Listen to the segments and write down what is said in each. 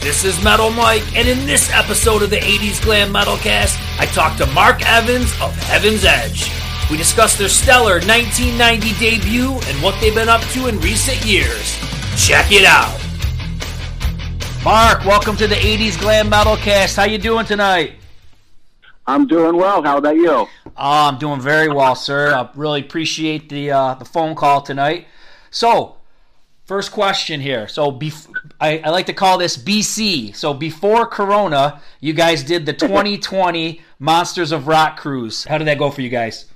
This is Metal Mike, and in this episode of the 80s Glam Metal Cast, I talk to Mark Evans of Heaven's Edge. We discuss their stellar 1990 debut and what they've been up to in recent years. Check it out. Mark, welcome to the 80s Glam Metal Cast. How you doing tonight? I'm doing well. How about you? Oh, I'm doing very well, sir. I really appreciate the uh, the phone call tonight. So, first question here. So, bef- I, I like to call this BC. So, before Corona, you guys did the 2020 Monsters of Rock cruise. How did that go for you guys?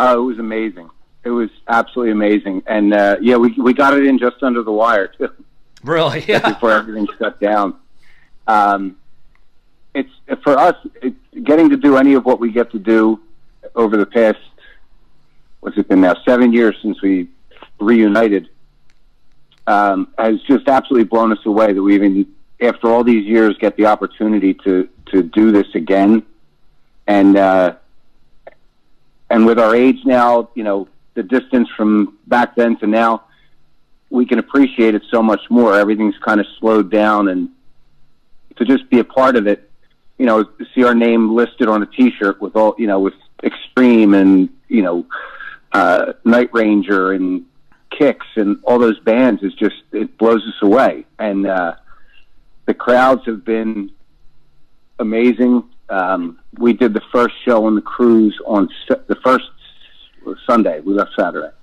Uh, it was amazing. It was absolutely amazing, and uh, yeah, we we got it in just under the wire too, Really? Yeah. before everything shut down. Um, it's for us it, getting to do any of what we get to do over the past what's it been now seven years since we reunited um, has just absolutely blown us away that we even after all these years get the opportunity to to do this again. And uh, and with our age now you know the distance from back then to now we can appreciate it so much more. Everything's kind of slowed down. And to just be a part of it you know, see our name listed on a T-shirt with all, you know, with Extreme and you know, uh, Night Ranger and Kix and all those bands is just it blows us away. And uh, the crowds have been amazing. Um, we did the first show on the cruise on the first Sunday. We left Saturday,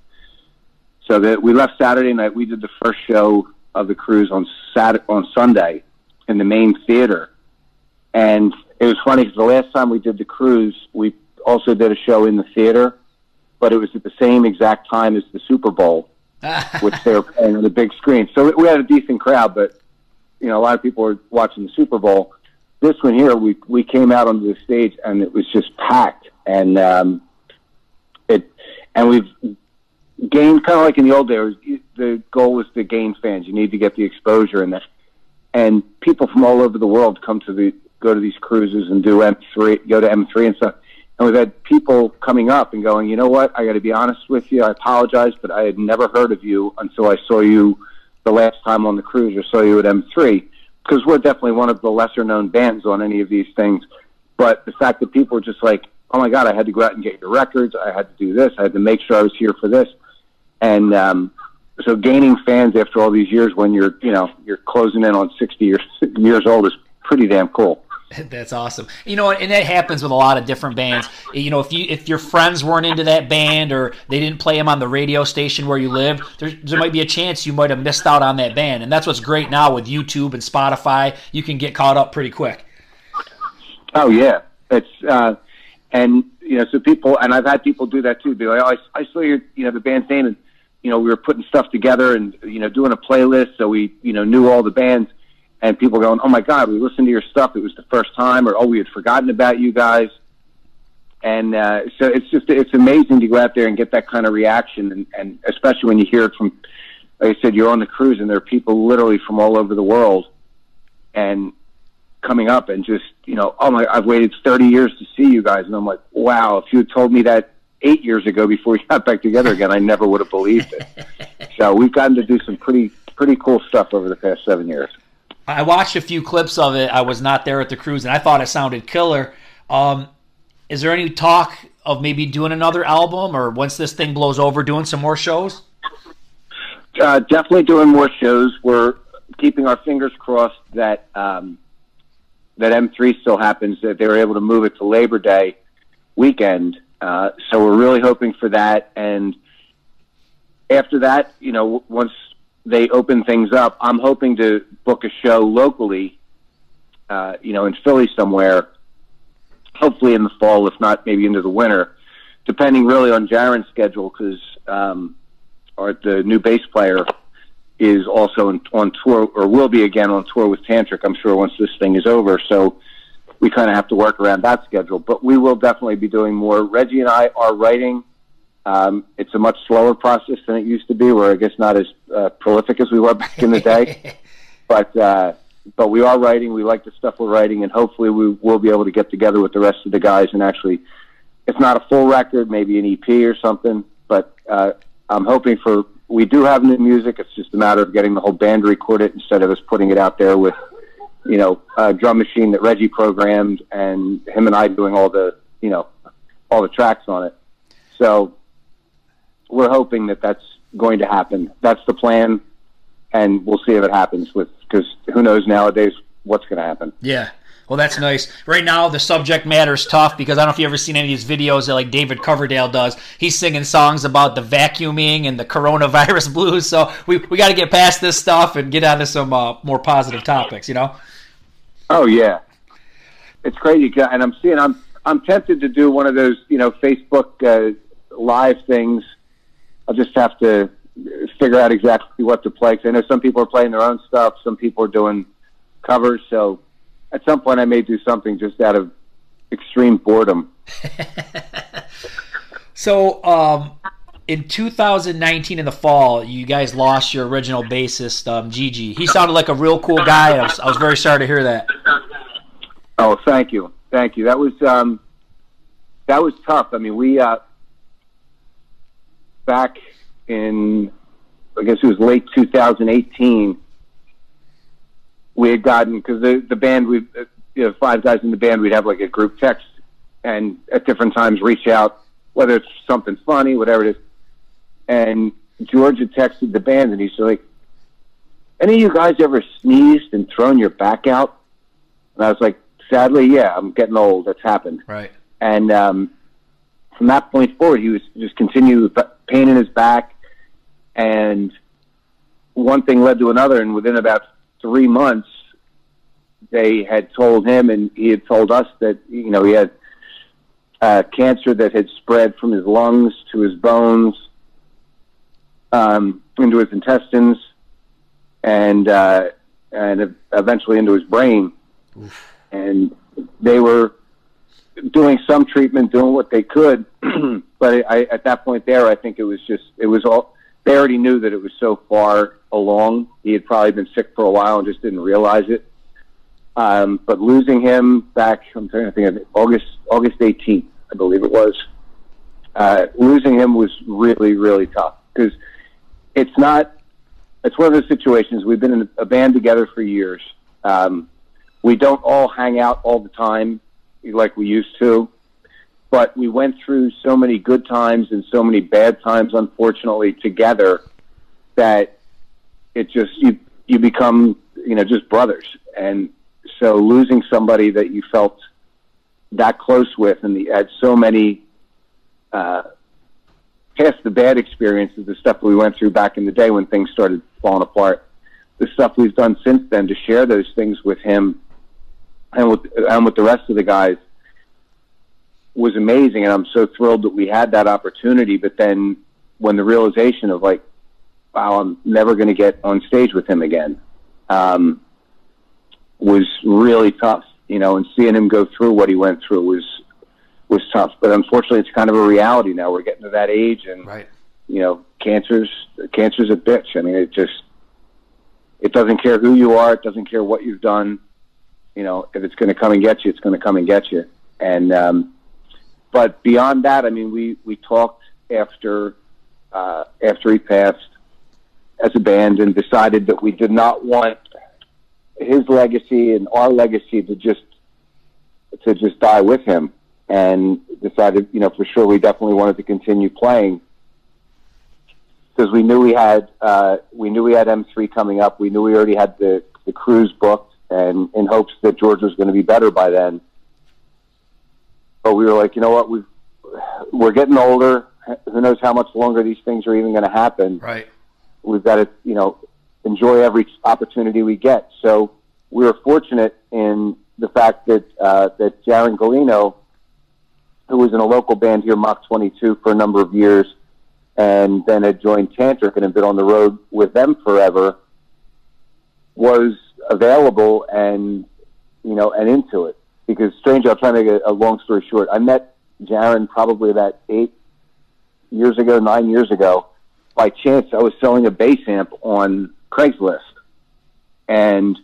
so that we left Saturday night. We did the first show of the cruise on Saturday on Sunday in the main theater and it was funny because the last time we did the cruise, we also did a show in the theater, but it was at the same exact time as the Super Bowl, which they were playing on the big screen. So we had a decent crowd, but you know, a lot of people were watching the Super Bowl. This one here, we we came out onto the stage and it was just packed, and um, it and we've gained kind of like in the old days. The goal was to gain fans. You need to get the exposure and that, and people from all over the world come to the go to these cruises and do M3, go to M3 and stuff. And we've had people coming up and going, you know what? I got to be honest with you. I apologize, but I had never heard of you until I saw you the last time on the cruise or saw you at M3 because we're definitely one of the lesser known bands on any of these things. But the fact that people are just like, oh my God, I had to go out and get your records. I had to do this. I had to make sure I was here for this. And, um, so gaining fans after all these years when you're, you know, you're closing in on 60 years, years old is pretty damn cool. That's awesome. You know, and that happens with a lot of different bands. You know, if you if your friends weren't into that band or they didn't play them on the radio station where you live, there, there might be a chance you might have missed out on that band. And that's what's great now with YouTube and Spotify. You can get caught up pretty quick. Oh yeah, it's uh, and you know, so people and I've had people do that too. Be like, oh, I, I saw your you know the band's name and you know we were putting stuff together and you know doing a playlist, so we you know knew all the bands and people going, "Oh my God, we listened to your stuff. It was the first time," or "Oh, we had forgotten about you guys." And uh, so it's just it's amazing to go out there and get that kind of reaction, and, and especially when you hear it from, like I said, you're on the cruise and there are people literally from all over the world, and coming up and just you know, oh my, I've waited 30 years to see you guys, and I'm like, wow, if you had told me that eight years ago before we got back together again, I never would have believed it. so we've gotten to do some pretty pretty cool stuff over the past seven years. I watched a few clips of it. I was not there at the cruise, and I thought it sounded killer. Um, is there any talk of maybe doing another album, or once this thing blows over, doing some more shows? Uh, definitely doing more shows. We're keeping our fingers crossed that um, that M3 still happens. That they were able to move it to Labor Day weekend. Uh, so we're really hoping for that. And after that, you know, once they open things up, I'm hoping to book a show locally, uh, you know, in Philly somewhere, hopefully in the fall, if not maybe into the winter, depending really on Jaron's schedule because um, or the new bass player is also in, on tour or will be again on tour with Tantric. I'm sure once this thing is over. So we kind of have to work around that schedule. But we will definitely be doing more. Reggie and I are writing. Um, it's a much slower process than it used to be. We're I guess not as uh, prolific as we were back in the day, but uh, but we are writing. We like the stuff we're writing, and hopefully we will be able to get together with the rest of the guys and actually, it's not a full record, maybe an EP or something. But uh, I'm hoping for. We do have new music. It's just a matter of getting the whole band to record it instead of us putting it out there with you know, a drum machine that Reggie programmed and him and I doing all the, you know, all the tracks on it. So we're hoping that that's going to happen. That's the plan, and we'll see if it happens. With because who knows nowadays what's going to happen. Yeah. Well, that's nice. Right now, the subject matter is tough because I don't know if you've ever seen any of these videos that like David Coverdale does. He's singing songs about the vacuuming and the coronavirus blues. So we, we got to get past this stuff and get onto some uh, more positive topics, you know? Oh yeah, it's crazy, and I'm seeing. I'm I'm tempted to do one of those, you know, Facebook uh, live things. I'll just have to figure out exactly what to play. Cause I know some people are playing their own stuff, some people are doing covers. So at some point, I may do something just out of extreme boredom. so um, in 2019 in the fall, you guys lost your original bassist, um, Gigi. He sounded like a real cool guy. I was, I was, very sorry to hear that. Oh, thank you, thank you. That was um, that was tough. I mean, we uh, back in I guess it was late 2018. We had gotten because the the band we you know five guys in the band we'd have like a group text and at different times reach out whether it's something funny whatever it is and George had texted the band, and he's like, "Any of you guys ever sneezed and thrown your back out?" And I was like, "Sadly, yeah. I'm getting old. That's happened." Right. And um, from that point forward, he was just continued with pain in his back, and one thing led to another, and within about three months, they had told him, and he had told us that you know he had uh, cancer that had spread from his lungs to his bones um, into his intestines and uh, and eventually into his brain. Oof. And they were doing some treatment, doing what they could, but I, at that point there, I think it was just it was all they already knew that it was so far along. He had probably been sick for a while and just didn't realize it. Um, but losing him back, I'm trying to think of it, August August 18th, I believe it was. Uh, losing him was really really tough because it's not. It's one of those situations. We've been in a band together for years. Um, we don't all hang out all the time like we used to, but we went through so many good times and so many bad times, unfortunately, together that it just you you become you know just brothers. And so losing somebody that you felt that close with and the, had so many uh, past the bad experiences, the stuff we went through back in the day when things started falling apart, the stuff we've done since then to share those things with him and with and with the rest of the guys was amazing and I'm so thrilled that we had that opportunity but then when the realization of like wow I'm never going to get on stage with him again um, was really tough you know and seeing him go through what he went through was was tough. But unfortunately, it's kind of a reality now. We're getting to that age, and right. you know, cancer's cancer's a bitch. I mean, it just it doesn't care who you are. It doesn't care what you've done. You know, if it's going to come and get you, it's going to come and get you. And um, but beyond that, I mean, we we talked after uh, after he passed as a band and decided that we did not want his legacy and our legacy to just to just die with him and decided, you know, for sure we definitely wanted to continue playing because we knew we had uh, we knew we had M3 coming up. We knew we already had the the cruise booked, and in hopes that Georgia was going to be better by then. But we were like, you know what, we we're getting older. Who knows how much longer these things are even going to happen? Right. We've got to, you know, enjoy every opportunity we get. So we were fortunate in the fact that uh, that Jaron Gulino who was in a local band here, Mach 22, for a number of years, and then had joined Tantric and had been on the road with them forever, was available and you know and into it. Because stranger, I'll try to make a, a long story short. I met Jaron probably about eight years ago, nine years ago. By chance, I was selling a bass amp on Craigslist, and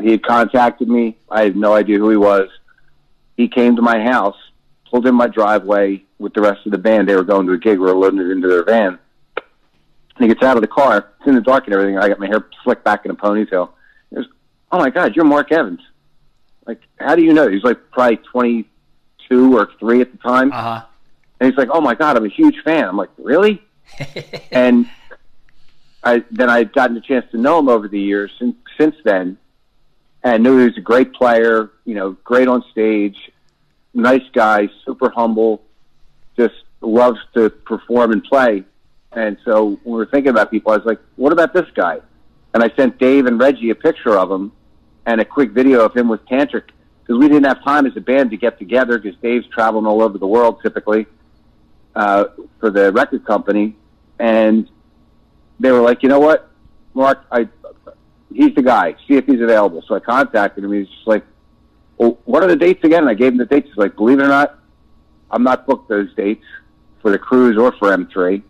he had contacted me. I had no idea who he was. He came to my house, pulled in my driveway with the rest of the band. They were going to a gig. We were loading it into their van. And he gets out of the car. It's in the dark and everything. I got my hair slicked back in a ponytail. "Oh my God, you're Mark Evans." Like, how do you know? He's like probably 22 or three at the time. Uh huh. And he's like, "Oh my God, I'm a huge fan." I'm like, "Really?" and I then I've gotten a chance to know him over the years since since then, and knew he was a great player. You know, great on stage, nice guy, super humble, just loves to perform and play. And so when we were thinking about people, I was like, "What about this guy?" And I sent Dave and Reggie a picture of him and a quick video of him with Tantric because we didn't have time as a band to get together because Dave's traveling all over the world typically uh, for the record company, and they were like, you know what, Mark, I he's the guy. See if he's available. So I contacted him. He's just like, well, what are the dates again? And I gave him the dates. He's like, believe it or not, I'm not booked those dates for the cruise or for M3.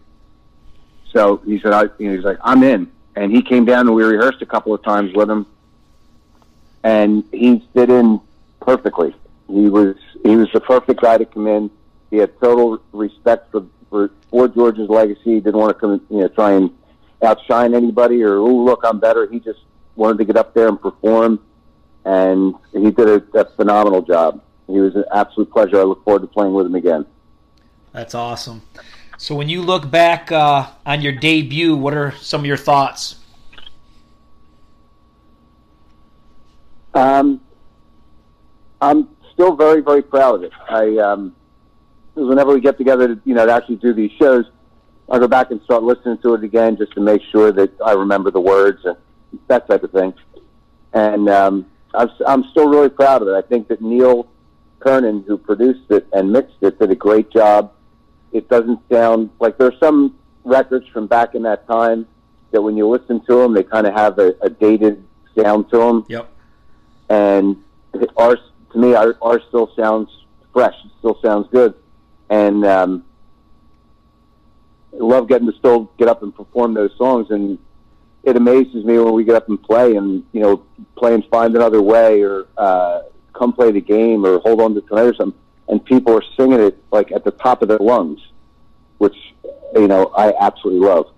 So he said, I, you know, he's like, I'm in. And he came down and we rehearsed a couple of times with him, and he fit in perfectly. He was he was the perfect guy to come in. He had total respect for for, for George's legacy. He didn't want to come, you know, try and outshine anybody or oh look, I'm better. He just wanted to get up there and perform, and he did a, a phenomenal job. He was an absolute pleasure. I look forward to playing with him again. That's awesome. So when you look back uh, on your debut, what are some of your thoughts? Um, I'm still very, very proud of it. I, um, whenever we get together to, you know, to actually do these shows, I go back and start listening to it again just to make sure that I remember the words and that type of thing. And um, I'm, I'm still really proud of it. I think that Neil Kernon, who produced it and mixed it, did a great job. It doesn't sound like there's some records from back in that time that when you listen to them, they kind of have a, a dated sound to them. Yep. And ours, to me, our, ours still sounds fresh. It still sounds good. And um, I love getting to still get up and perform those songs. And it amazes me when we get up and play and, you know, play and find another way or uh, come play the game or hold on to tonight or something. And people are singing it like at the top of their lungs, which, you know, I absolutely love.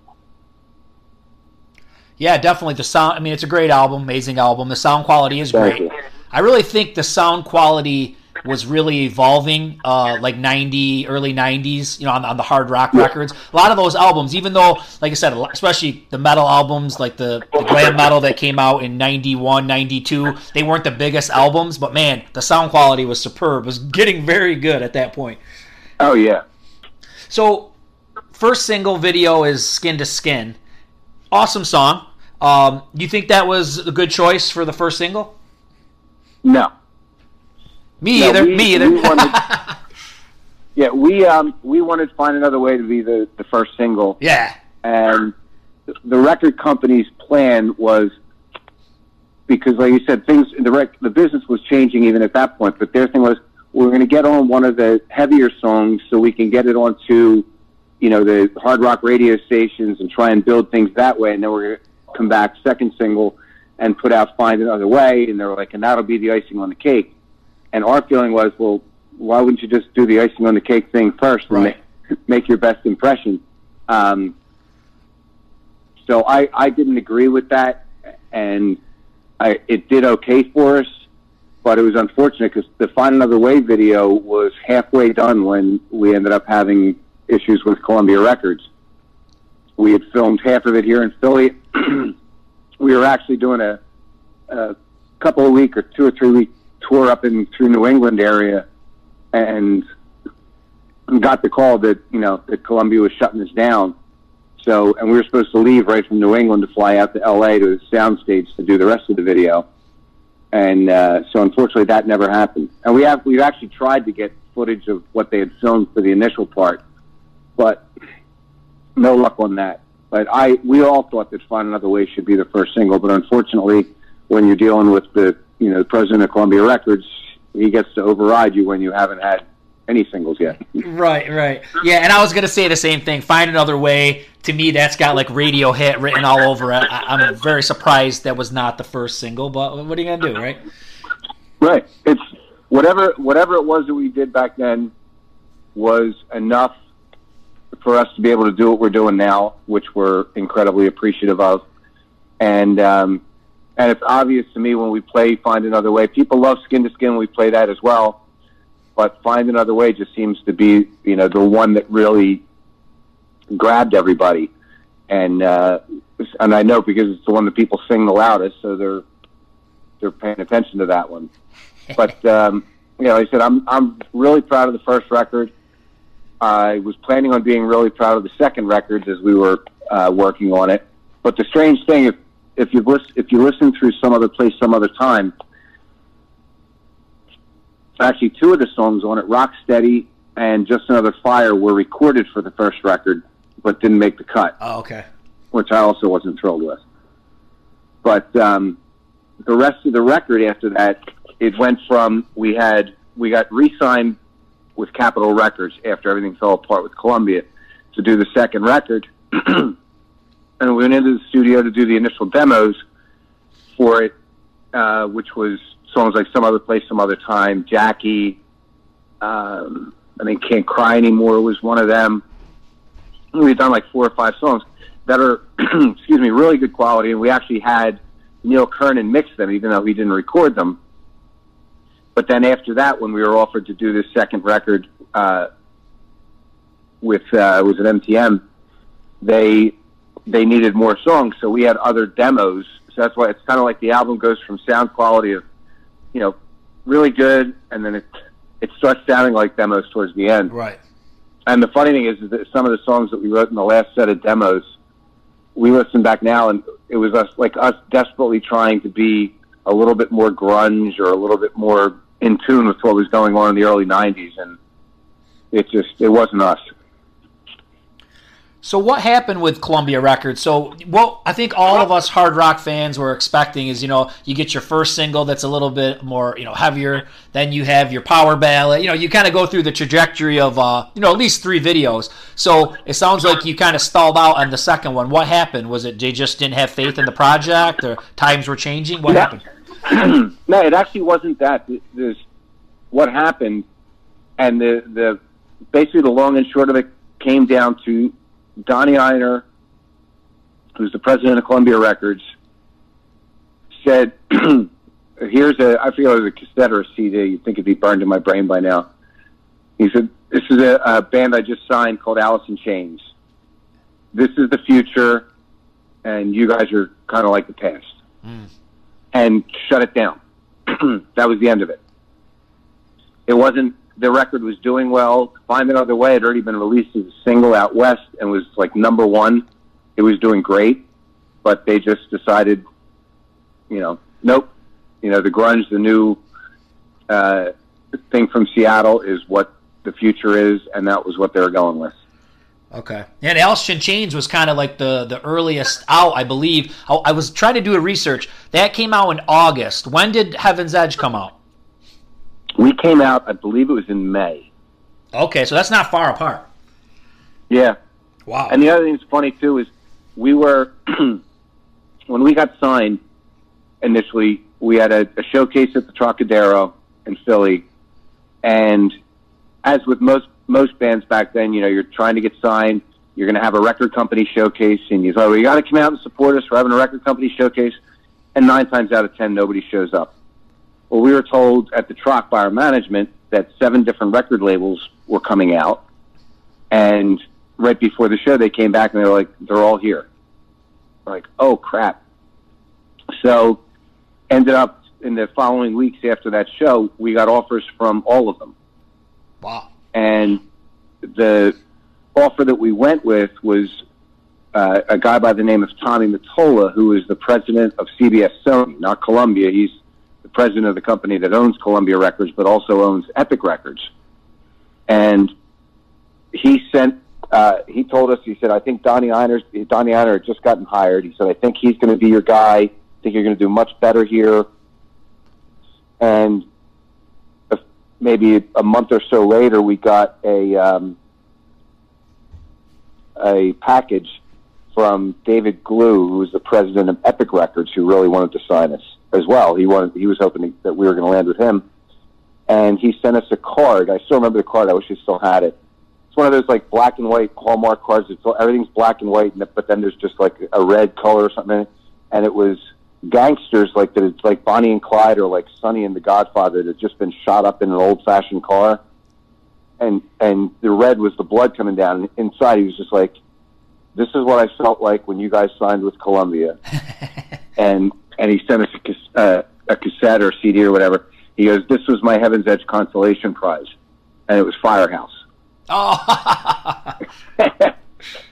Yeah, definitely. The sound. I mean, it's a great album, amazing album. The sound quality is Thank great. you. I really think the sound quality was really evolving, uh, like '90, early '90s. You know, on, on the hard rock records. A lot of those albums, even though, like I said, especially the metal albums, like the, the glam metal that came out in '91, '92, they weren't the biggest albums, but man, the sound quality was superb. It was getting very good at that point. Oh, yeah. So, first single video is "Skin to Skin." Awesome song. Um, you think that was a good choice for the first single? No. Me No, either. we- Me either. we wanted- Yeah, we um, we wanted to find another way to be the, the first single. yeah. and the record company's plan was because, like you said, things the rec- the business was changing even at that point. But their thing was we're going to get on one of the heavier songs so we can get it onto, you know, the hard rock radio stations and try and build things that way. And then we're going to come back second single and put out "Find Another Way," and they're like, and that'll be the icing on the cake. And our feeling was, well, why wouldn't you just do the icing on the cake thing first and Right. make, make your best impression? Um, so I, I didn't agree with that, and I, it did okay for us, but it was unfortunate because the Find Another Way video was halfway done when we ended up having issues with Columbia Records. We had filmed half of it here in Philly. we were actually doing a, a couple of week or two or three week tour up in through New England area, and got the call that you know that Columbia was shutting us down. So, and we were supposed to leave right from New England to fly out to LA to the soundstage to do the rest of the video. And uh, so, unfortunately, that never happened. And we have we've actually tried to get footage of what they had filmed for the initial part, but no luck on that. But I, we all thought that "Find Another Way" should be the first single, but unfortunately, when you're dealing with the, you know, the president of Columbia Records, he gets to override you when you haven't had any singles yet. Right, right. Yeah, and I was gonna say the same thing. Find another way. To me, that's got like radio hit written all over it. I, I'm very surprised that was not the first single, but what are you gonna do, right? Right. It's whatever whatever it was that we did back then was enough for us to be able to do what we're doing now, which we're incredibly appreciative of. And um, and it's obvious to me when we play "Find Another Way." People love "Skin to Skin." We play that as well, but "Find Another Way" just seems to be you know the one that really grabbed everybody. And uh, and I know because it's the one that people sing the loudest, so they're they're paying attention to that one. But um, you know, like I said I'm I'm really proud of the first record. I was planning on being really proud of the second records as we were uh, working on it. But the strange thing, if if you listen if you listen through some other place some other time, actually two of the songs on it, Rock Steady and Just Another Fire, were recorded for the first record, but didn't make the cut. Oh, okay. Which I also wasn't thrilled with. But um, the rest of the record after that, it went from we had we got re-signed with Capitol Records after everything fell apart with Columbia to do the second record. and we went into the studio to do the initial demos for it, uh, which was songs like Some Other Place, Some Other Time, Jackie, um, I think Can't Cry Anymore was one of them. We've done like four or five songs that are, excuse me, really good quality, and we actually had Neil Kernon mix them, even though he didn't record them. But then after that, when we were offered to do this second record uh, with uh, it was an MTM, they they needed more songs, so we had other demos. So that's why it's kind of like the album goes from sound quality of, you know, really good, and then it it starts sounding like demos towards the end. Right. And the funny thing is, is that some of the songs that we wrote in the last set of demos, we listen back now, and it was us like us desperately trying to be a little bit more grunge or a little bit more in tune with what was going on in the early '90s, and it just it wasn't us. So what happened with Columbia Records? So what I think all of us hard rock fans were expecting is, you know, you get your first single that's a little bit more, you know, heavier. Then you have your power ballad. You know, you kind of go through the trajectory of, uh, you know, at least three videos. So it sounds like you kind of stalled out on the second one. What happened? Was it they just didn't have faith in the project, or times were changing? What happened? no, it actually wasn't that. There's what happened, and the the basically the long and short of it came down to Donnie Ienner, who's the president of Columbia Records, said, "Here's a I forget it was a cassette or a CD. You'd think it'd be burned in my brain by now." He said, "This is a, a band I just signed called Alice in Chains. This is the future, and you guys are kind of like the past." Mm. And shut it down. that was the end of it. It wasn't the record was doing well. Find Another Way had already been released as a single out west and was like number one. It was doing great, but they just decided, you know, nope. You know, the grunge, the new uh, thing from Seattle, is what the future is, and that was what they were going with. Okay. And Alice in Chains was kind of like the, the earliest out, I believe. I, I, was trying to do a research. That came out in August. When did Heaven's Edge come out? We came out, I believe it was in May. Okay, so that's not far apart. Yeah. Wow. And the other thing that's funny too is we were when we got signed initially, we had a, a showcase at the Trocadero in Philly, and as with most most bands back then, you know, you're trying to get signed. You're going to have a record company showcase, and you thought, well, you got to come out and support us. We're having a record company showcase, and nine times out of ten, nobody shows up. Well, we were told at the Troc by our management that seven different record labels were coming out, and right before the show, they came back and they were like, "They're all here." We're like, "Oh crap!" So, ended up in the following weeks after that show, we got offers from all of them. Wow! And the offer that we went with was uh, a guy by the name of Tommy Mottola, who is the president of CBS Sony, not Columbia. He's president of the company that owns Columbia Records, but also owns Epic Records. And he sent uh, he told us, he said, I think Donnie Ienner's, Donnie Ienner had just gotten hired. He said, I think he's going to be your guy. I think you're going to do much better here. And maybe a month or so later, we got a, um, a package from David Glew, who was the president of Epic Records, who really wanted to sign us as well. He wanted, he was hoping that we were going to land with him. And he sent us a card. I still remember the card. I wish I still had it it's one of those like black and white Hallmark cards. It's everything's black and white, but then there's just like a red color or something. And it was gangsters like that. It's like Bonnie and Clyde or like Sonny and the Godfather that had just been shot up in an old fashioned car. And and the red was the blood coming down. And inside, he was just like, "This is what I felt like when you guys signed with Columbia." and and he sent us uh, a cassette or a CD or whatever. He goes, "This was my Heaven's Edge consolation prize," and it was Firehouse. Oh.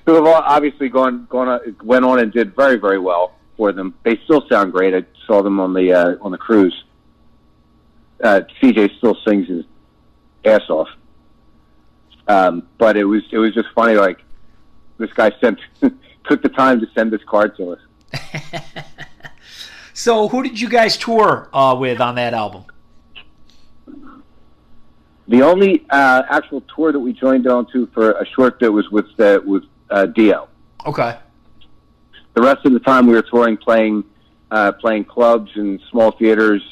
Who have obviously gone gone on, went on and did very very well for them. They still sound great. I saw them on the uh, on the cruise. Uh, CJ still sings his ass off. Um, but it was it was just funny. Like this guy sent took the time to send this card to us. so, who did you guys tour uh, with on that album? The only uh, actual tour that we joined on to for a short bit was with uh, with uh, Dio. Okay. The rest of the time we were touring, playing uh, playing clubs and small theaters.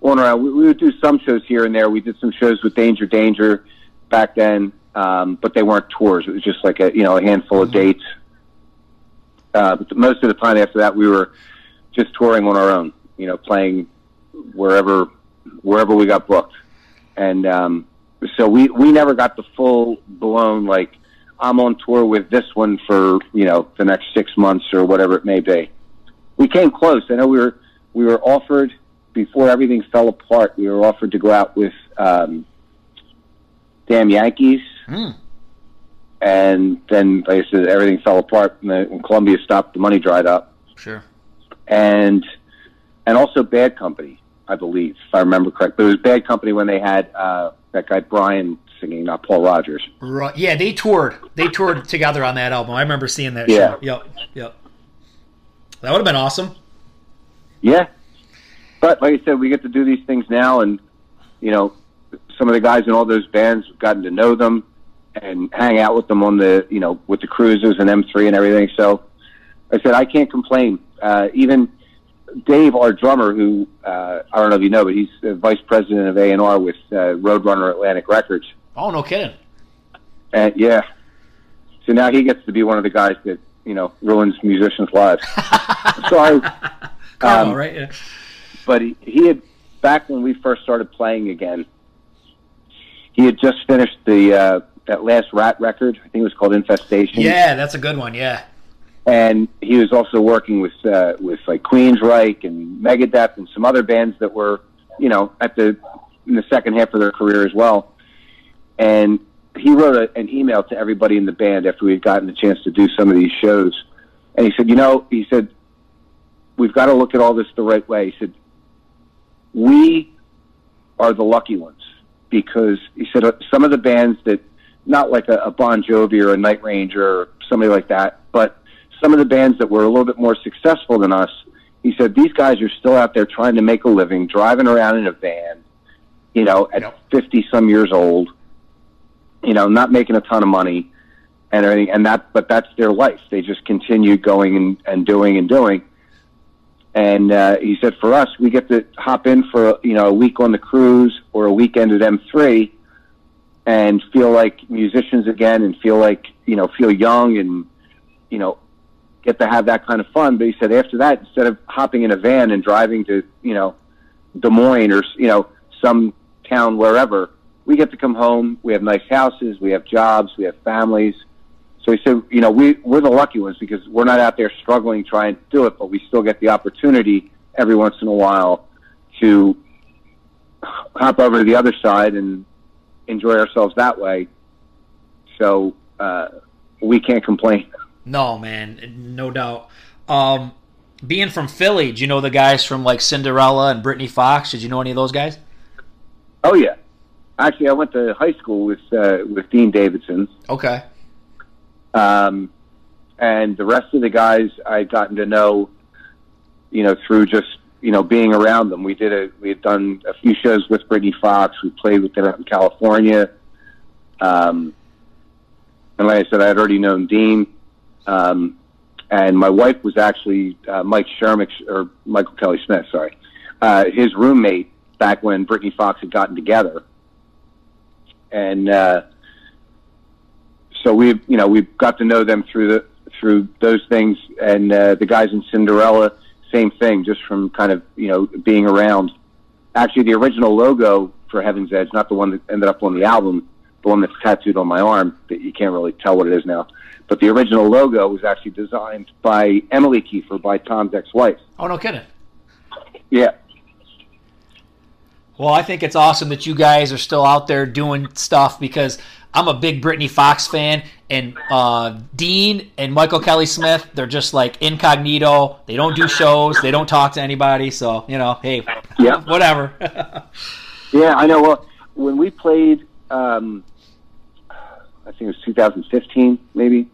Going around, we, we would do some shows here and there. We did some shows with Danger Danger back then, um, but they weren't tours. It was just like a you know a handful of mm-hmm. dates. Uh, but most of the time after that, we were just touring on our own. You know, playing wherever wherever we got booked, and um, so we we never got the full blown like I'm on tour with this one for you know the next six months or whatever it may be. We came close. I know we were we were offered before everything fell apart. We were offered to go out with um, Damn Yankees, mm. and then like I said, everything fell apart And when Columbia stopped. The money dried up. Sure. And and also Bad Company, I believe, if I remember correctly. It was Bad Company when they had. Uh, that guy Brian singing, not Paul Rodgers. Right. Yeah, they toured. They toured together on that album. I remember seeing that. Yeah. Show. Yep. Yep. That would have been awesome. Yeah, but like I said, we get to do these things now, and you know, some of the guys in all those bands, have gotten to know them and hang out with them on the, you know, with the cruises and M3 and everything. So, I said I can't complain. Uh, even Dave, our drummer, who uh, I don't know if you know, but he's the vice president of A and R with uh, Roadrunner Atlantic Records. Oh, no kidding. And yeah, so now he gets to be one of the guys that you know ruins musicians' lives. Sorry, um, right? Yeah. But he, he had back when we first started playing again. He had just finished the uh, that last Ratt record. I think it was called Infestation. Yeah, that's a good one. Yeah and he was also working with uh, with like Queensryche and Megadeth and some other bands that were you know at the in the second half of their career as well. And he wrote a, an email to everybody in the band after we had gotten the chance to do some of these shows, and he said, you know, he said, we've got to look at all this the right way. He said, we are the lucky ones because he said uh, some of the bands that not like a, a Bon Jovi or a Night Ranger or somebody like that, some of the bands that were a little bit more successful than us, he said these guys are still out there trying to make a living, driving around in a van, you know, at yep. fifty some years old, you know, not making a ton of money and everything, and that, but that's their life. They just continue going and, and doing and doing. And uh, he said, for us, we get to hop in for you know a week on the cruise or a weekend at M3, and feel like musicians again, and feel like you know feel young and you know get to have that kind of fun. But he said after that, instead of hopping in a van and driving to, you know, Des Moines or, you know, some town wherever, we get to come home. We have nice houses. We have jobs. We have families. So he said, you know, we, we're the lucky ones because we're not out there struggling trying to do it, but we still get the opportunity every once in a while to hop over to the other side and enjoy ourselves that way. So, uh, we can't complain. No, man, no doubt. Um, being from Philly, do you know the guys from like Cinderella and Britny Fox? Did you know any of those guys? Oh yeah, actually, I went to high school with uh, with Dean Davidson. Okay. Um, and the rest of the guys I'd gotten to know, you know, through just you know being around them. We did a we had done a few shows with Britny Fox. We played with them out in California. Um, and like I said, I had already known Dean. Um, and my wife was actually uh, Mike Shermick or Michael Kelly Smith, sorry, uh, his roommate back when Britny Fox had gotten together, and uh, so we, you know, we got to know them through the through those things, and uh, the guys in Cinderella, same thing, just from kind of you know being around. Actually, the original logo for Heaven's Edge, not the one that ended up on the album, the one that's tattooed on my arm that you can't really tell what it is now. But the original logo was actually designed by Emily Keifer, by Tom's ex-wife. Oh, no kidding. Yeah, Well, I think it's awesome that you guys are still out there doing stuff because I'm a big Britny Fox fan, and uh, Dean and Michael Kelly Smith, they're just like incognito. They don't do shows, they don't talk to anybody. So, you know, hey, Yeah. whatever. yeah, I know. Well, when we played, um, I think it was 2015, maybe.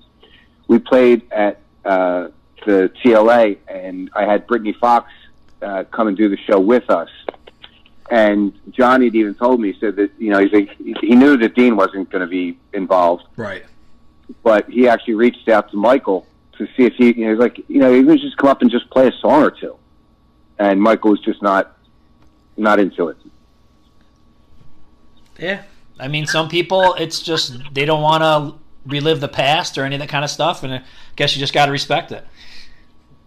We played at uh, the TLA, and I had Britny Fox uh, come and do the show with us. And Johnny had even told me, he said that you know he's like, he knew that Dean wasn't going to be involved, right. but he actually reached out to Michael to see if he, you know, he's like, you know, he was just come up and just play a song or two, and Michael was just not not into it. Yeah. I mean, some people, it's just they don't want to relive the past or any of that kind of stuff, and I guess you just got to respect it.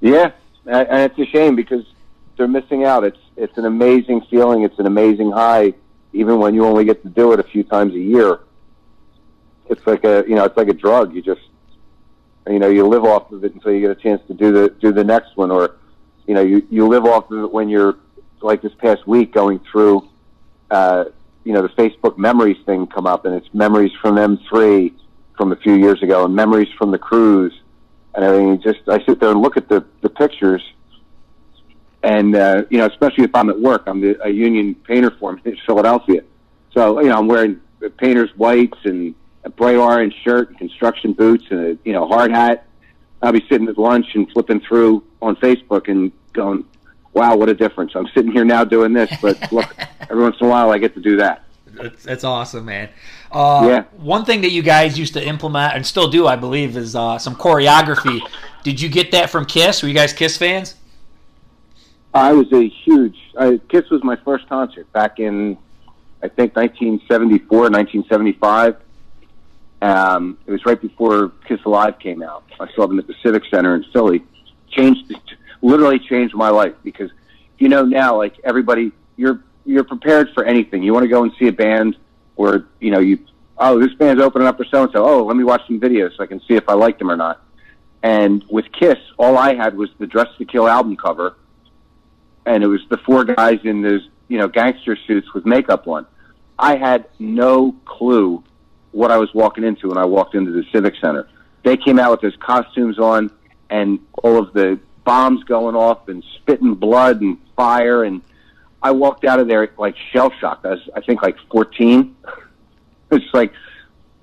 Yeah, and it's a shame because they're missing out. It's it's an amazing feeling. It's an amazing high, even when you only get to do it a few times a year. It's like a you know it's like a drug. You just you know you live off of it until you get a chance to do the do the next one, or you know you you live off of it when you're like this past week going through. Uh, you know the Facebook memories thing come up, and it's memories from M3 from a few years ago, and memories from the cruise and everything. Just I sit there and look at the the pictures, and uh, you know, especially if I'm at work, I'm the, a union painter foreman in Philadelphia, so you know I'm wearing painter's whites and a bright orange shirt and construction boots and a you know hard hat. I'll be sitting at lunch and flipping through on Facebook and going, "Wow, what a difference!" I'm sitting here now doing this, but look, every once in a while I get to do that. That's, that's awesome, man. Uh, Yeah. One thing that you guys used to implement and still do, I believe, is uh, some choreography. Did you get that from Kiss? Were you guys Kiss fans? I was a huge. I, Kiss was my first concert back in, I think, 1974, 1975. Um, it was right before Kiss Alive came out. I saw them at the Civic Center in Philly. Changed, literally changed my life because, you know, now like everybody, you're you're prepared for anything. You want to go and see a band, or you know, you oh this band's opening up for so and so. Oh, let me watch some videos so I can see if I like them or not. And with Kiss, all I had was the Dress to Kill album cover and it was the four guys in those you know gangster suits with makeup on. I had no clue what I was walking into when I walked into the Civic Center. They came out with those costumes on and all of the bombs going off and spitting blood and fire and I walked out of there like shell shocked. I was I think like 14. it's like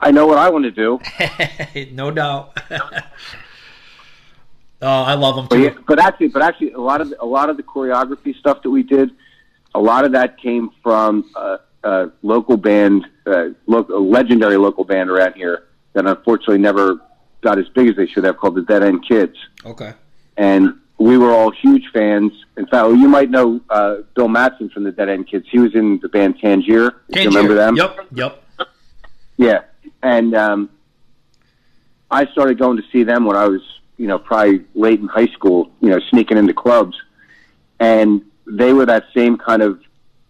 I know what I want to do. no doubt. oh, I love them But, too. yeah, but actually, but actually, a lot of the, a lot of the choreography stuff that we did, a lot of that came from a, a local band, uh, lo- a legendary local band around here that unfortunately never got as big as they should have, called the Dead End Kids, Okay. And we were all huge fans. In fact, you might know uh, Bill Matson from the Dead End Kids. He was in the band Tangier. if You remember them? Yep. Yep. Yeah, and um, I started going to see them when I was, you know, probably late in high school. You know, sneaking into clubs, and they were that same kind of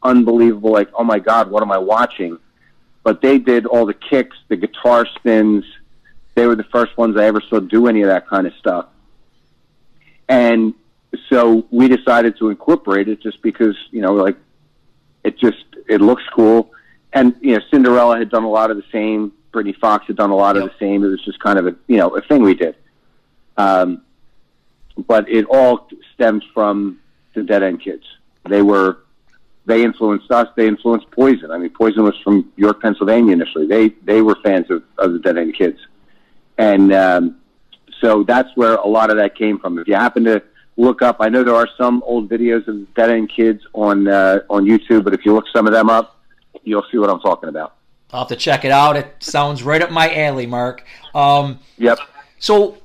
unbelievable, like, oh my god, what am I watching? But they did all the kicks, the guitar spins. They were the first ones I ever saw do any of that kind of stuff, and so we decided to incorporate it just because, you know, like it just it looks cool and you know Cinderella had done a lot of the same. Britny Fox had done a lot of the same. It was just kind of a you know a thing we did. Um, but it all stemmed from the Dead End Kids. They were they influenced us. They influenced Poison. I mean, Poison was from York, Pennsylvania initially. They they were fans of, of the Dead End Kids, and um, so that's where a lot of that came from. If you happen to look up, I know there are some old videos of dead end kids on uh, on YouTube, but if you look some of them up, you'll see what I'm talking about. I'll have to check it out. It sounds right up my alley, Mark. Um, Yep. so,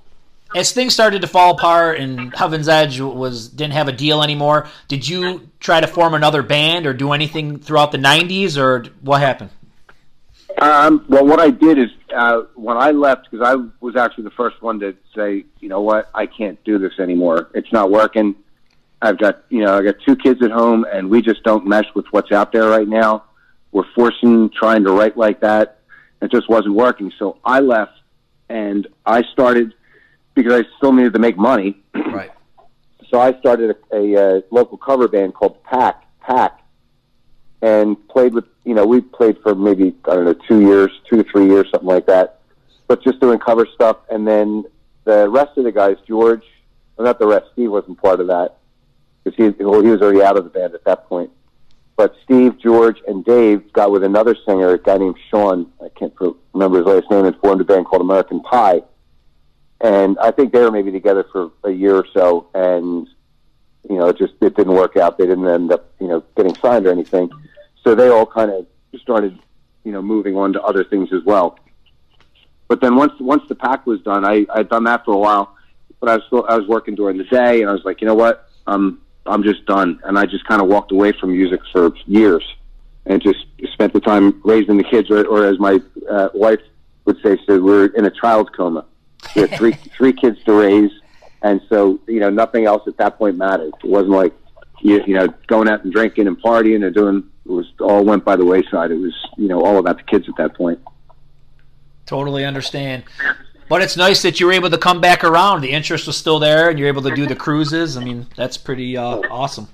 as things started to fall apart and Heaven's Edge was didn't have a deal anymore, did you try to form another band or do anything throughout the '90s, or what happened? Um, well, what I did is uh, when I left, because I was actually the first one to say, you know what, I can't do this anymore. It's not working. I've got, you know, I got two kids at home, and we just don't mesh with what's out there right now. We're forcing trying to write like that. It just wasn't working. So I left, and I started because I still needed to make money. Right. So I started a, a, uh local cover band called Pack Pack, and played with you know we played for maybe I don't know two years, two to three years, something like that. But just doing cover stuff, and then the rest of the guys, George, well, not the rest, Steve wasn't part of that because he well, he was already out of the band at that point. But Steve, George, and Dave got with another singer, a guy named Sean. I can't remember his last name, and formed a band called American Pie. And I think they were maybe together for a year or so, and you know, it just it didn't work out. They didn't end up, you know, getting signed or anything. So they all kind of started, you know, moving on to other things as well. But then once once the pack was done, I I'd done that for a while, but I was still I was working during the day, and I was like, you know what, um, I'm just done, and I just kind of walked away from music for years, and just spent the time raising the kids, or, or as my uh, wife would say, so we're in a child coma. We had three three kids to raise, and so you know nothing else at that point mattered. It wasn't like you, you know going out and drinking and partying and doing. It was all went by the wayside. It was you know all about the kids at that point. Totally understand. But it's nice that you were able to come back around. The interest was still there, and you're able to do the cruises. I mean, that's pretty uh, awesome.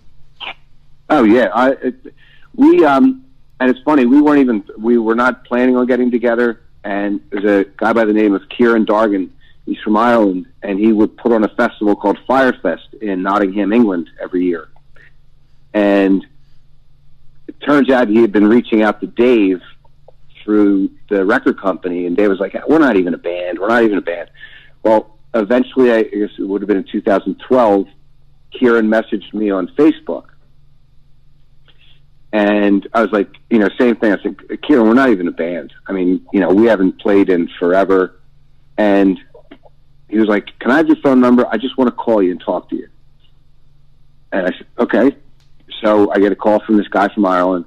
Oh yeah, I it, we um and it's funny we weren't even we were not planning on getting together. And there's a guy by the name of Kieran Dargan. He's from Ireland, and he would put on a festival called Firefest in Nottingham, England, every year. And it turns out he had been reaching out to Dave through the record company, and Dave was like, "We're not even a band. We're not even a band." Well, eventually, I guess it would have been in 2012. Kieran messaged me on Facebook, and I was like, you know, same thing. I said, Kieran, we're not even a band. I mean, you know, we haven't played in forever, and he was like, "Can I have your phone number? I just want to call you and talk to you." And I said, "Okay." So I get a call from this guy from Ireland,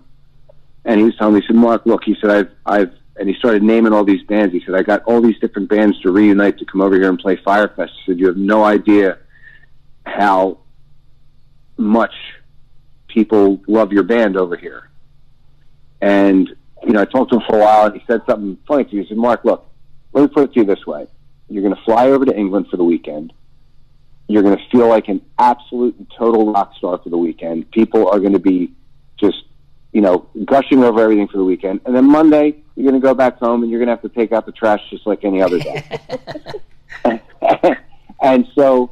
and he was telling me, he said, "Mark, look," he said, "I've, I've," and he started naming all these bands. He said, "I got all these different bands to reunite to come over here and play Firefest." He said, "You have no idea how much people love your band over here." And you know, I talked to him for a while, and he said something funny to me. He said, "Mark, look, let me put it to you this way: You're going to fly over to England for the weekend." You're going to feel like an absolute and total rock star for the weekend. People are going to be just, you know, gushing over everything for the weekend. And then Monday, you're going to go back home and you're going to have to take out the trash just like any other day. and so,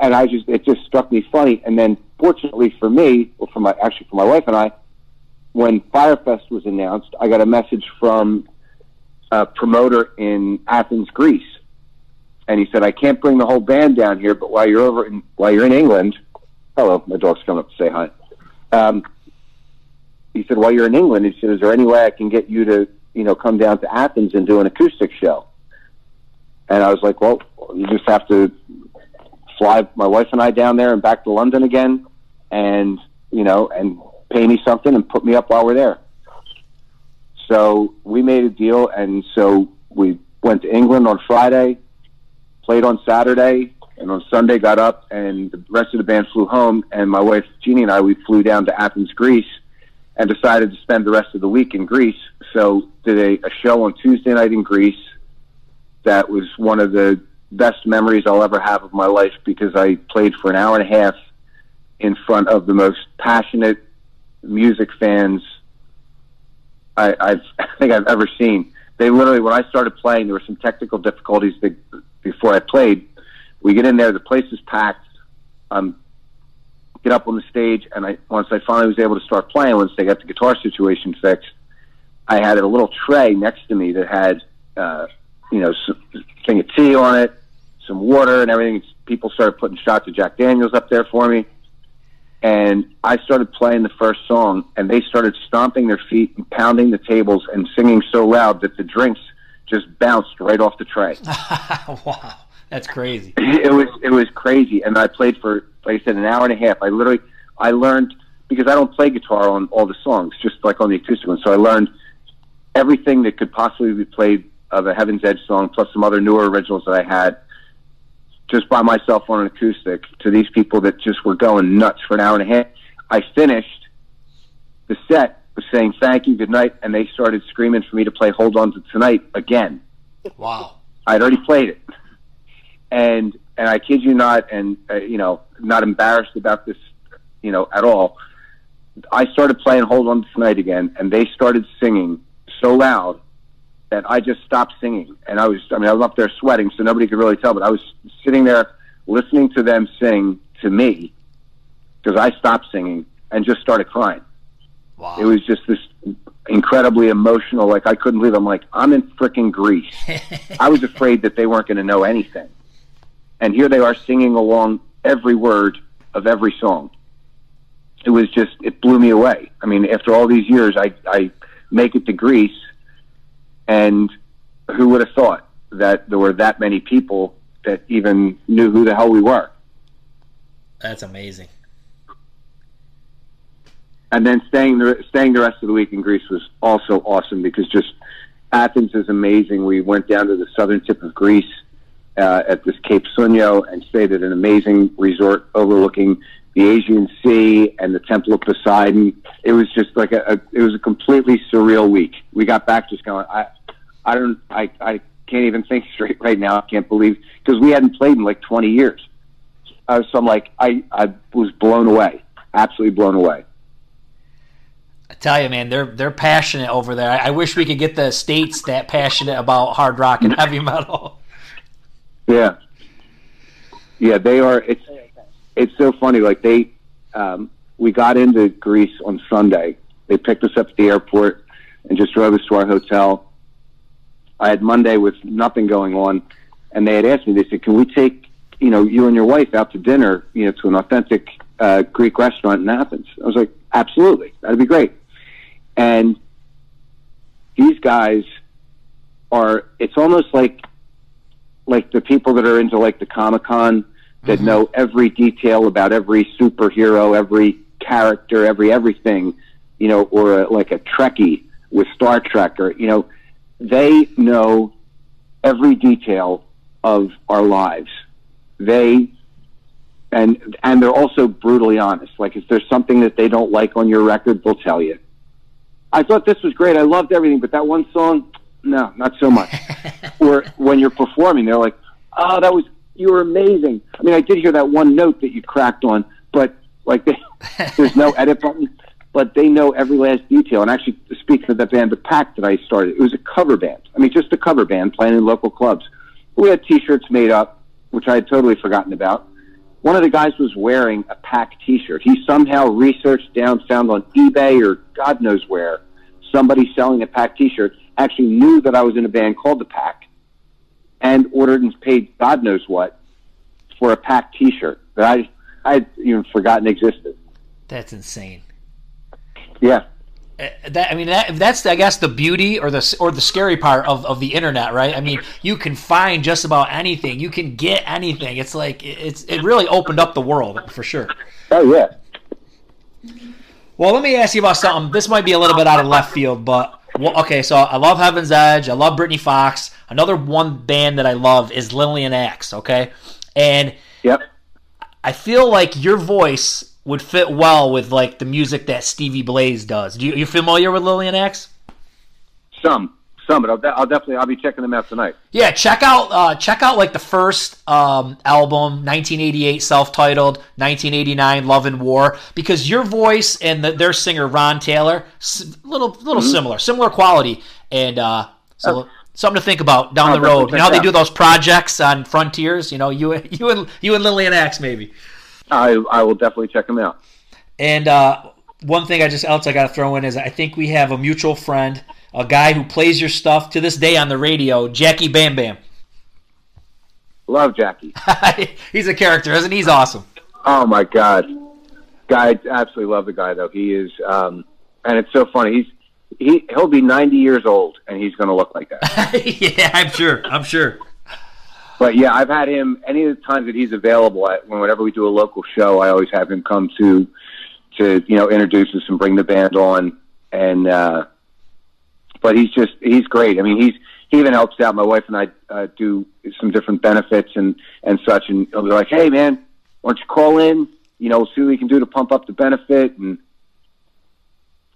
and I just, it just struck me funny. And then fortunately for me, or for my, actually for my wife and I, when Firefest was announced, I got a message from a promoter in Athens, Greece and he said, "I can't bring the whole band down here, but while you're over in while you're in England, hello, my dog's coming up to say hi." Um, he said, "While you're in England, he said, is there any way I can get you to, you know, come down to Athens and do an acoustic show?" And I was like, "Well, you just have to fly my wife and I down there and back to London again, and you know, and pay me something and put me up while we're there." So we made a deal, and so we went to England on Friday played on Saturday, and on Sunday got up, and the rest of the band flew home. And my wife Jeannie and I we flew down to Athens, Greece, and decided to spend the rest of the week in Greece. So did a, a show on Tuesday night in Greece. That was one of the best memories I'll ever have of my life because I played for an hour and a half in front of the most passionate music fans I, I've, I think I've ever seen. They literally, when I started playing, there were some technical difficulties that, before I played. We get in there, the place is packed. Um, get up on the stage, and I once I finally was able to start playing, once they got the guitar situation fixed, I had a little tray next to me that had uh, you know, s- thing of tea on it, some water and everything. People started putting shots of Jack Daniels up there for me. And I started playing the first song, and they started stomping their feet and pounding the tables and singing so loud that the drinks just bounced right off the tray. wow, that's crazy. it was it was crazy, and I played for like I said an hour and a half. I literally I learned because I don't play guitar on all the songs, just like on the acoustic one. So I learned everything that could possibly be played of a Heaven's Edge song, plus some other newer originals that I had, just by myself on an acoustic. To these people that just were going nuts for an hour and a half. I finished the set with saying thank you, good night, and they started screaming for me to play Hold On to Tonight again. Wow. I'd already played it, and and I kid you not, and uh, you know, not embarrassed about this, you know, at all. I started playing Hold On to Tonight again, and they started singing so loud that I just stopped singing, and I was, I mean, I was up there sweating, so nobody could really tell, but I was sitting there listening to them sing to me because I stopped singing and just started crying. Wow. It was just this incredibly emotional. Like I couldn't believe. It. I'm like I'm in freaking Greece. I was afraid that they weren't going to know anything, and here they are singing along every word of every song. It was just it blew me away. I mean, after all these years, I I make it to Greece, and who would have thought that there were that many people that even knew who the hell we were? That's amazing. And then staying the staying the rest of the week in Greece was also awesome because just Athens is amazing. We went down to the southern tip of Greece uh, at this Cape Sounion and stayed at an amazing resort overlooking the Aegean Sea and the Temple of Poseidon. It was just like a, a it was a completely surreal week. We got back just going. I I don't I I can't even think straight right now. I can't believe because we hadn't played in like 20 years. Uh, so I'm like I I was blown away, absolutely blown away. I tell you, man, they're they're passionate over there. I, I wish we could get the states that passionate about hard rock and heavy metal. Yeah, yeah, they are. It's it's so funny. Like they, um, we got into Greece on Sunday. They picked us up at the airport and just drove us to our hotel. I had Monday with nothing going on, and they had asked me. They said, "Can we take you know you and your wife out to dinner? You know, to an authentic uh, Greek restaurant in Athens?" I was like, "Absolutely, that'd be great." And these guys are. It's almost like like the people that are into like the Comic Con that mm-hmm. know every detail about every superhero, every character, every everything, you know, or a, like a Trekkie with Star Trek, or you know, they know every detail of our lives. They and and they're also brutally honest. Like if there's something that they don't like on your record, they'll tell you. I thought this was great. I loved everything, but that one song, no, not so much. or when you're performing, they're like, "Oh, that was you were amazing." I mean, I did hear that one note that you cracked on, but like they, there's no edit button. But they know every last detail. And actually, speaking of that band, the Pack that I started, it was a cover band. I mean, just a cover band playing in local clubs. We had T-shirts made up, which I had totally forgotten about. One of the guys was wearing a Pack T-shirt. He somehow researched down, found on eBay or God knows where, somebody selling a Pack T-shirt. Actually, knew that I was in a band called the Pack, and ordered and paid God knows what for a Pack T-shirt that I I had even forgotten existed. That's insane. Yeah, Uh, that I mean, that, that's I guess the beauty or the or the scary part of, of the internet, right? I mean, you can find just about anything. You can get anything. It's like it's it really opened up the world for sure. oh yeah. Well, let me ask you about something. This might be a little bit out of left field, but well, okay. So I love Heaven's Edge. I love Britny Fox. Another one band that I love is Lillian Axe. Okay, and Yep. I feel like your voice would fit well with like the music that Stevie Blaze does. Do you you familiar with Lillian Axe? Some, some, but I'll, de- I'll definitely I'll be checking them out tonight. Yeah, check out uh, check out like the first um, album, 1988, self-titled, 1989, Love and War, because your voice and the, their singer Ron Taylor, little little similar, similar quality, and uh, so something to think about down I'll the road. You know how they do those projects on Frontiers. You know, you you and you and Lillian Axe maybe. I I will definitely check them out. And uh, one thing I just else I got to throw in is I think we have a mutual friend a guy who plays your stuff to this day on the radio, Jackie Bam Bam. Love Jackie. He's a character, isn't he? He's awesome. Oh my god, guy! I absolutely love the guy though. He is, um, and it's so funny. He's he he'll be ninety years old and he's going to look like that. yeah, I'm sure. I'm sure. But yeah, I've had him any of the times that he's available. At, whenever we do a local show, I always have him come to to you know introduce us and bring the band on. And uh, but he's just he's great. I mean, he's he even helps out. My wife and I uh, do some different benefits and and such. And he'll be like, "Hey, man, why don't you call in? You know, see what we can do to pump up the benefit." And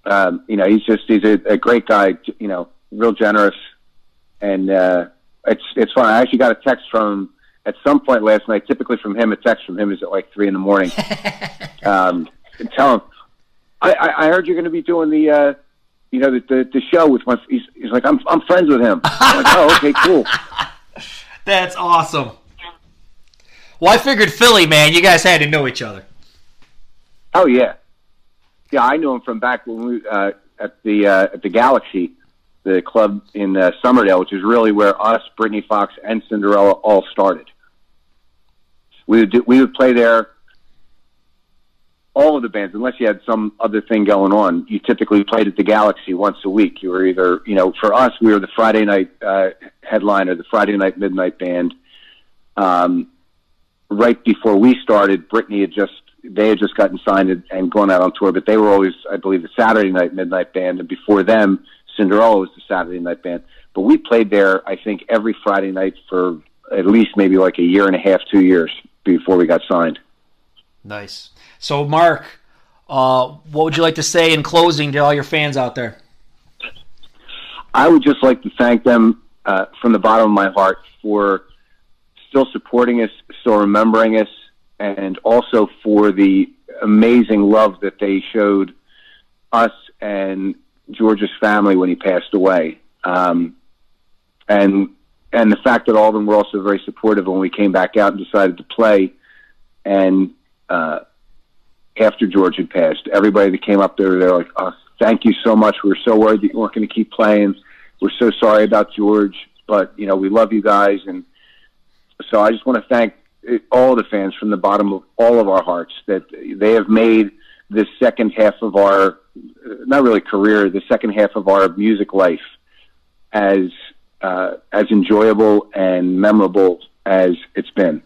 um, you know, he's just he's a, a great guy. You know, real generous, and uh, it's it's fun. I actually got a text from at some point last night. Typically from him, a text from him is at like three in the morning. um, and tell him, I, I, I heard you're going to be doing the. Uh, you know the, the the show with my he's, he's like I'm I'm friends with him. I'm like, oh, okay, cool. That's awesome. Well, I figured Philly, man, you guys had to know each other. Oh yeah, yeah. I knew him from back when we uh, at the uh, at the Galaxy, the club in uh, Somerdale, which is really where us, Britny Fox, and Cinderella all started. We would do, we would play there. All of the bands, unless you had some other thing going on, you typically played at the Galaxy once a week. You were either, you know, for us, we were the Friday night uh, headliner, the Friday night midnight band. Um, right before we started, Britny had just they had just gotten signed and, and gone out on tour, but they were always, I believe, the Saturday night midnight band, and before them, Cinderella was the Saturday night band. But we played there, I think, every Friday night for at least maybe like a year and a half, two years before we got signed. Nice. So, Mark, uh, what would you like to say in closing to all your fans out there? I would just like to thank them uh, from the bottom of my heart for still supporting us, still remembering us, and also for the amazing love that they showed us and George's family when he passed away. Um, and and the fact that all of them were also very supportive when we came back out and decided to play. And uh, after George had passed, everybody that came up there, they're like, oh, "Thank you so much. We are so worried that you weren't going to keep playing. We're so sorry about George, but you know we love you guys." And so I just want to thank all the fans from the bottom of all of our hearts that they have made this second half of our not really career, the second half of our music life as uh, as enjoyable and memorable as it's been.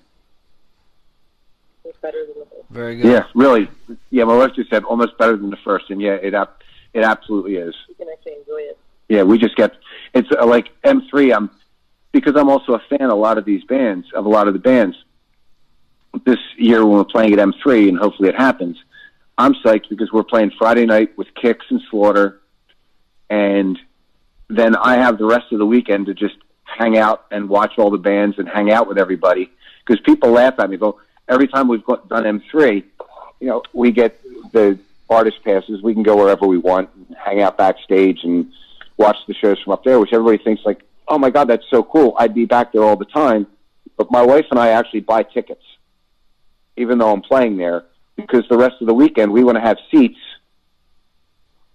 It's better than the first. Very good. Yeah, really. Yeah, my wife just said almost better than the first, and yeah, it ap- it absolutely is. You can actually enjoy it. Yeah, we just get it's uh, like M3. I'm because I'm also a fan of a lot of these bands, of a lot of the bands. This year when we're playing at M3, and hopefully it happens, I'm psyched because we're playing Friday night with Kix and Slaughter, and then I have the rest of the weekend to just hang out and watch all the bands and hang out with everybody. Because people laugh at me, go every time we've got, done M3, you know, we get the artist passes. We can go wherever we want, and hang out backstage and watch the shows from up there, which everybody thinks like, oh my god, that's so cool. I'd be back there all the time. But my wife and I actually buy tickets, even though I'm playing there, because the rest of the weekend we want to have seats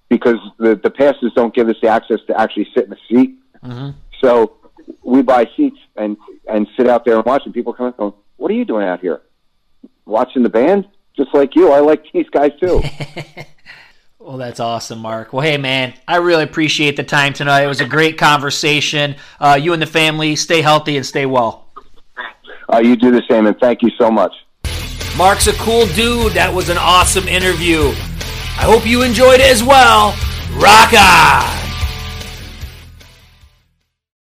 because the the passes don't give us the access to actually sit in a seat. Mm-hmm. So we buy seats and and sit out there and watch. And people come up and go, "What are you doing out here? Watching the band? Just like you, I like these guys too." Well, that's awesome, Mark. Well, hey, man, I really appreciate the time tonight. It was a great conversation. Uh, you and the family, stay healthy and stay well. uh, you do the same, and thank you so much. Mark's a cool dude. That was an awesome interview. I hope you enjoyed it as well. Rock on!